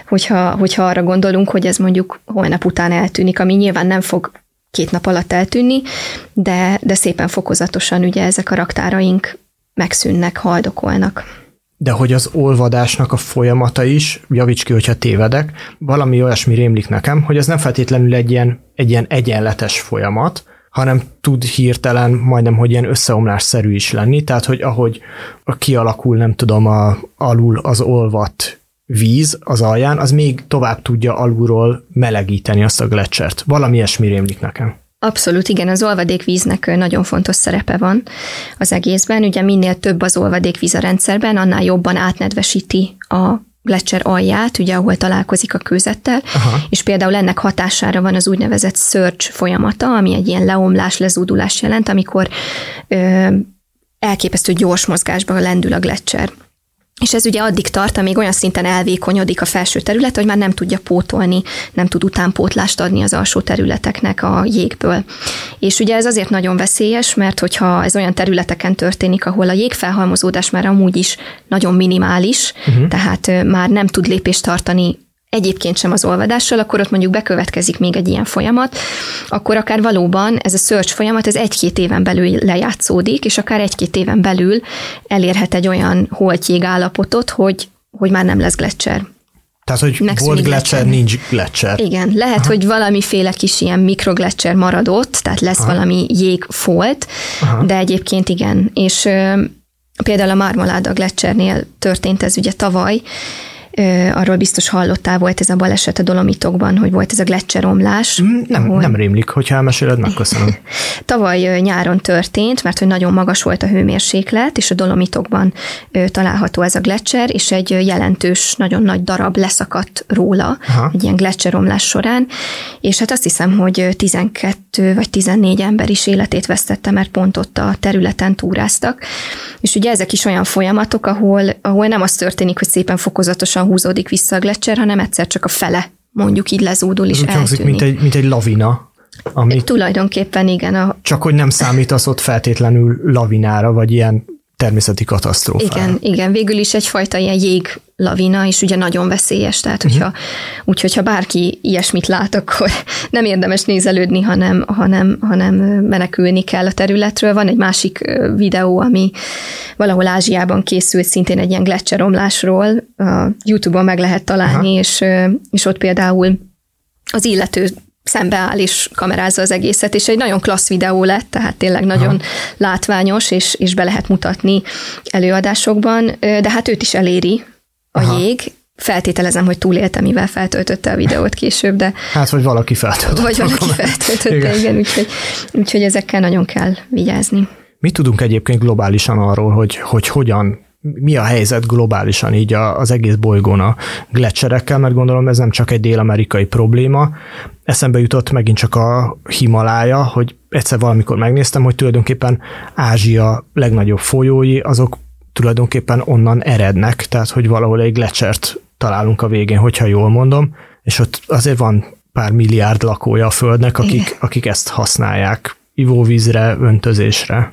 hogyha, hogyha arra gondolunk, hogy ez mondjuk holnap után eltűnik, ami nyilván nem fog két nap alatt eltűnni, de, de szépen fokozatosan ugye ezek a raktáraink megszűnnek, haldokolnak. De hogy az olvadásnak a folyamata is, javíts ki, hogyha tévedek, valami olyasmi rémlik nekem, hogy ez nem feltétlenül egy ilyen, egy ilyen egyenletes folyamat, hanem tud hirtelen majdnem, hogy ilyen összeomlásszerű is lenni, tehát hogy ahogy kialakul, nem tudom, a, alul az olvat víz az alján, az még tovább tudja alulról melegíteni azt a gletszert. Valami ilyesmi rémlik nekem. Abszolút, igen, az olvadékvíznek nagyon fontos szerepe van az egészben. Ugye minél több az olvadékvíz a rendszerben, annál jobban átnedvesíti a Gletscher alját, ugye ahol találkozik a kőzettel, Aha. és például ennek hatására van az úgynevezett search folyamata, ami egy ilyen leomlás, lezúdulás jelent, amikor ö, elképesztő gyors mozgásba lendül a Gletscher. És ez ugye addig tart, amíg olyan szinten elvékonyodik a felső terület, hogy már nem tudja pótolni, nem tud utánpótlást adni az alsó területeknek a jégből. És ugye ez azért nagyon veszélyes, mert hogyha ez olyan területeken történik, ahol a jégfelhalmozódás már amúgy is nagyon minimális, uh-huh. tehát már nem tud lépést tartani egyébként sem az olvadással, akkor ott mondjuk bekövetkezik még egy ilyen folyamat, akkor akár valóban ez a search folyamat, ez egy-két éven belül lejátszódik, és akár egy-két éven belül elérhet egy olyan holtjég állapotot, hogy, hogy már nem lesz gletszer. Tehát, hogy Megszűnik volt gletszer, nincs gletszer. Igen, lehet, Aha. hogy valamiféle kis ilyen mikrogletszer maradott, tehát lesz Aha. valami jégfolt, Aha. de egyébként igen. És ö, például a Marmoláda gletszernél történt ez ugye tavaly, arról biztos hallottál, volt ez a baleset a Dolomitokban, hogy volt ez a gletszeromlás. Mm, nem, ahol... nem rémlik, hogyha elmeséled, megköszönöm. Tavaly nyáron történt, mert hogy nagyon magas volt a hőmérséklet, és a Dolomitokban található ez a gletszer, és egy jelentős, nagyon nagy darab leszakadt róla, Aha. egy ilyen gletszeromlás során, és hát azt hiszem, hogy 12 vagy 14 ember is életét vesztette, mert pont ott a területen túráztak. És ugye ezek is olyan folyamatok, ahol, ahol nem az történik, hogy szépen fokozatosan húzódik vissza a gletszer, hanem egyszer csak a fele mondjuk így lezúdul és eltűnik. Hangzik, mint egy, mint egy lavina. Ami Tulajdonképpen igen. A... Csak hogy nem számítasz ott feltétlenül lavinára, vagy ilyen természeti katasztrófa. Igen, igen, végül is egyfajta ilyen jég lavina, és ugye nagyon veszélyes, tehát uh-huh. hogyha, úgyhogy ha bárki ilyesmit lát, akkor nem érdemes nézelődni, hanem, hanem, hanem menekülni kell a területről. Van egy másik videó, ami valahol Ázsiában készült szintén egy ilyen gletszeromlásról, a YouTube-on meg lehet találni, és, és ott például az illető szembeáll és kamerázza az egészet, és egy nagyon klassz videó lett, tehát tényleg nagyon Aha. látványos, és, és be lehet mutatni előadásokban, de hát őt is eléri a Aha. jég, feltételezem, hogy túlélte, mivel feltöltötte a videót később, de... Hát, vagy valaki feltöltötte. Vagy valaki feltöltötte, igen, igen úgyhogy, úgyhogy ezekkel nagyon kell vigyázni. Mit tudunk egyébként globálisan arról, hogy, hogy hogyan mi a helyzet globálisan így az egész bolygón a gletserekkel, mert gondolom ez nem csak egy dél-amerikai probléma, eszembe jutott megint csak a Himalája, hogy egyszer valamikor megnéztem, hogy tulajdonképpen Ázsia legnagyobb folyói, azok tulajdonképpen onnan erednek, tehát hogy valahol egy glecsert találunk a végén, hogyha jól mondom, és ott azért van pár milliárd lakója a Földnek, akik, akik ezt használják ivóvízre, öntözésre.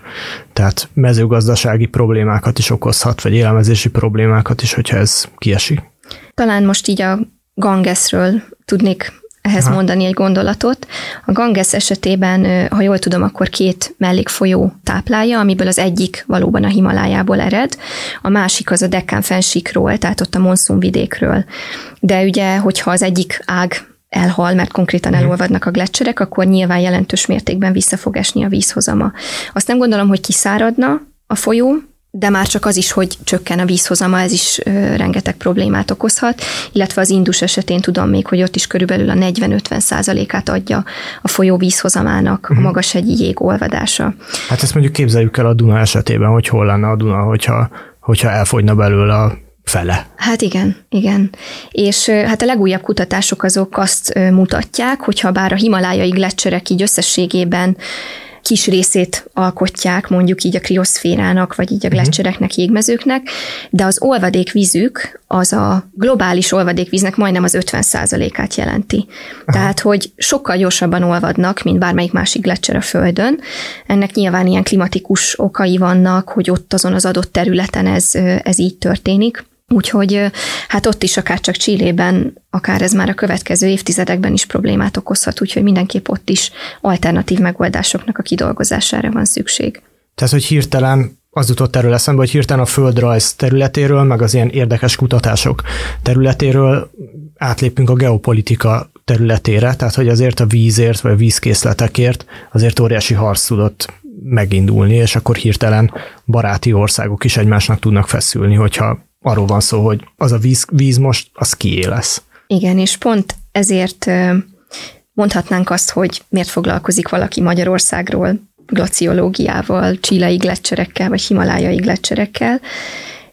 Tehát mezőgazdasági problémákat is okozhat, vagy élelmezési problémákat is, hogyha ez kiesik. Talán most így a Gangesről tudnék ehhez Aha. mondani egy gondolatot. A Ganges esetében, ha jól tudom, akkor két mellékfolyó táplálja, amiből az egyik valóban a Himalájából ered, a másik az a Dekkán fensíkról, tehát ott a monszumvidékről. De ugye, hogyha az egyik ág elhal, mert konkrétan mhm. elolvadnak a gletszerek, akkor nyilván jelentős mértékben vissza fog esni a vízhozama. Azt nem gondolom, hogy kiszáradna a folyó, de már csak az is, hogy csökken a vízhozama, ez is rengeteg problémát okozhat, illetve az Indus esetén tudom még, hogy ott is körülbelül a 40-50 százalékát adja a folyó vízhozamának uh-huh. a mhm. magas egy jég olvadása. Hát ezt mondjuk képzeljük el a Duna esetében, hogy hol lenne a Duna, hogyha, hogyha elfogyna belőle a fele. Hát igen, igen. És hát a legújabb kutatások azok azt mutatják, hogyha bár a himalájai gletszerek így összességében kis részét alkotják, mondjuk így a krioszférának, vagy így a mhm. gletszereknek, jégmezőknek, de az olvadékvízük az a globális olvadékvíznek majdnem az 50%-át jelenti. Aha. Tehát, hogy sokkal gyorsabban olvadnak, mint bármelyik másik gletser a Földön. Ennek nyilván ilyen klimatikus okai vannak, hogy ott azon az adott területen ez, ez így történik. Úgyhogy hát ott is akár csak Csillében, akár ez már a következő évtizedekben is problémát okozhat, úgyhogy mindenképp ott is alternatív megoldásoknak a kidolgozására van szükség. Tehát, hogy hirtelen az jutott erről eszembe, hogy hirtelen a földrajz területéről, meg az ilyen érdekes kutatások területéről átlépünk a geopolitika területére, tehát hogy azért a vízért, vagy a vízkészletekért azért óriási harc tudott megindulni, és akkor hirtelen baráti országok is egymásnak tudnak feszülni, hogyha arról van szó, hogy az a víz, víz most, az kié lesz. Igen, és pont ezért mondhatnánk azt, hogy miért foglalkozik valaki Magyarországról glaciológiával, csilei gletszerekkel, vagy himalájai gletszerekkel,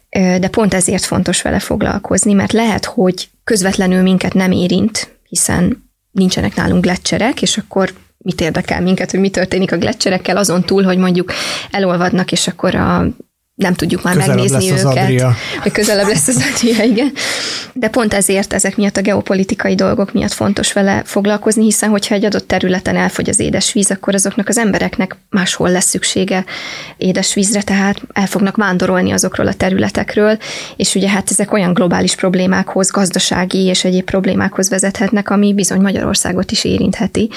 de pont ezért fontos vele foglalkozni, mert lehet, hogy közvetlenül minket nem érint, hiszen nincsenek nálunk gletszerek, és akkor mit érdekel minket, hogy mi történik a gletszerekkel, azon túl, hogy mondjuk elolvadnak, és akkor a nem tudjuk már közelebb megnézni lesz őket. Az Adria. Hogy közelebb lesz az Adria, igen. De pont ezért ezek miatt a geopolitikai dolgok miatt fontos vele foglalkozni, hiszen hogyha egy adott területen elfogy az édesvíz, akkor azoknak az embereknek máshol lesz szüksége édesvízre, tehát el fognak vándorolni azokról a területekről, és ugye hát ezek olyan globális problémákhoz, gazdasági és egyéb problémákhoz vezethetnek, ami bizony Magyarországot is érintheti.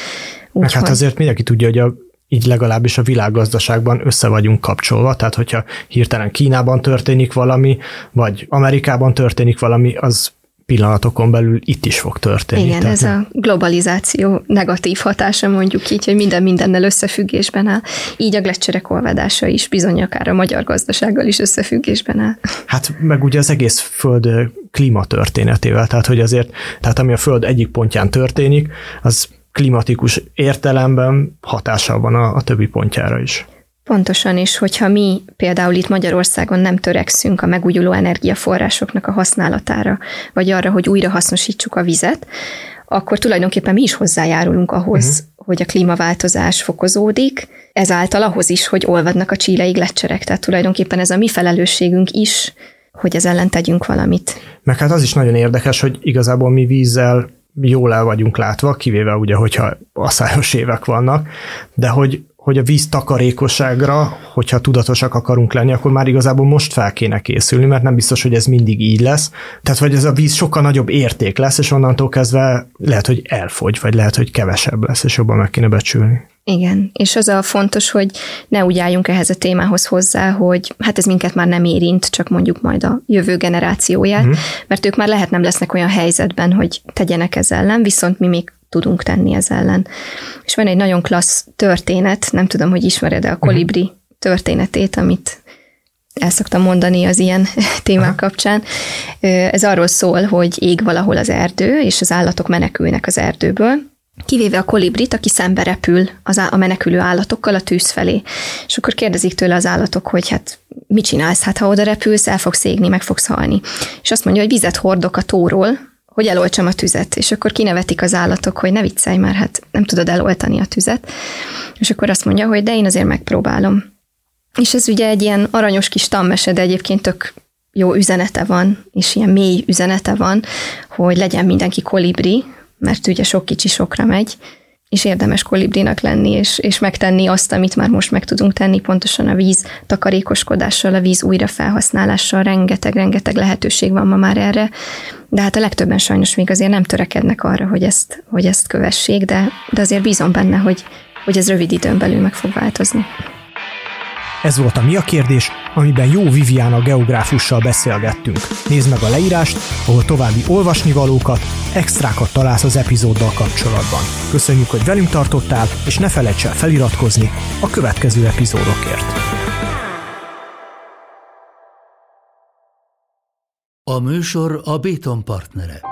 Úgy, hát azért mindenki tudja, hogy a így legalábbis a világgazdaságban össze vagyunk kapcsolva, tehát hogyha hirtelen Kínában történik valami, vagy Amerikában történik valami, az pillanatokon belül itt is fog történni. Igen, Tehát ez a globalizáció negatív hatása mondjuk így, hogy minden mindennel összefüggésben áll. Így a gletszerek olvadása is bizony akár a magyar gazdasággal is összefüggésben áll. Hát meg ugye az egész föld klímatörténetével, tehát hogy azért, tehát ami a föld egyik pontján történik, az klimatikus értelemben hatással van a, a többi pontjára is. Pontosan is, hogyha mi például itt Magyarországon nem törekszünk a megújuló energiaforrásoknak a használatára, vagy arra, hogy újra hasznosítsuk a vizet, akkor tulajdonképpen mi is hozzájárulunk ahhoz, uh-huh. hogy a klímaváltozás fokozódik, ezáltal ahhoz is, hogy olvadnak a csílei gletszerek. Tehát tulajdonképpen ez a mi felelősségünk is, hogy ez ellen tegyünk valamit. Meg hát az is nagyon érdekes, hogy igazából mi vízzel jól el vagyunk látva, kivéve ugye, hogyha asszályos évek vannak, de hogy, hogy a víz takarékosságra, hogyha tudatosak akarunk lenni, akkor már igazából most fel kéne készülni, mert nem biztos, hogy ez mindig így lesz. Tehát, hogy ez a víz sokkal nagyobb érték lesz, és onnantól kezdve lehet, hogy elfogy, vagy lehet, hogy kevesebb lesz, és jobban meg kéne becsülni. Igen, és az a fontos, hogy ne úgy álljunk ehhez a témához hozzá, hogy hát ez minket már nem érint, csak mondjuk majd a jövő generációját, uh-huh. mert ők már lehet nem lesznek olyan helyzetben, hogy tegyenek ez ellen, viszont mi még tudunk tenni ez ellen. És van egy nagyon klassz történet, nem tudom, hogy ismered-e a kolibri uh-huh. történetét, amit el szoktam mondani az ilyen témák Aha. kapcsán. Ez arról szól, hogy ég valahol az erdő, és az állatok menekülnek az erdőből, kivéve a kolibrit, aki szembe repül az a menekülő állatokkal a tűz felé. És akkor kérdezik tőle az állatok, hogy hát mit csinálsz? Hát ha oda repülsz, el fogsz égni, meg fogsz halni. És azt mondja, hogy vizet hordok a tóról, hogy eloltsam a tüzet, és akkor kinevetik az állatok, hogy ne viccelj már, hát nem tudod eloltani a tüzet, és akkor azt mondja, hogy de én azért megpróbálom. És ez ugye egy ilyen aranyos kis tammese, de egyébként tök jó üzenete van, és ilyen mély üzenete van, hogy legyen mindenki kolibri, mert ugye sok kicsi sokra megy, és érdemes kolibrinak lenni, és, és megtenni azt, amit már most meg tudunk tenni, pontosan a víz takarékoskodással, a víz újrafelhasználással, rengeteg-rengeteg lehetőség van ma már erre, de hát a legtöbben sajnos még azért nem törekednek arra, hogy ezt, hogy ezt kövessék, de, de azért bízom benne, hogy, hogy ez rövid időn belül meg fog változni. Ez volt a Mi a kérdés, amiben jó Viviana geográfussal beszélgettünk. Nézd meg a leírást, ahol további olvasnivalókat, extrákat találsz az epizóddal kapcsolatban. Köszönjük, hogy velünk tartottál, és ne felejts el feliratkozni a következő epizódokért. A műsor a Béton partnere.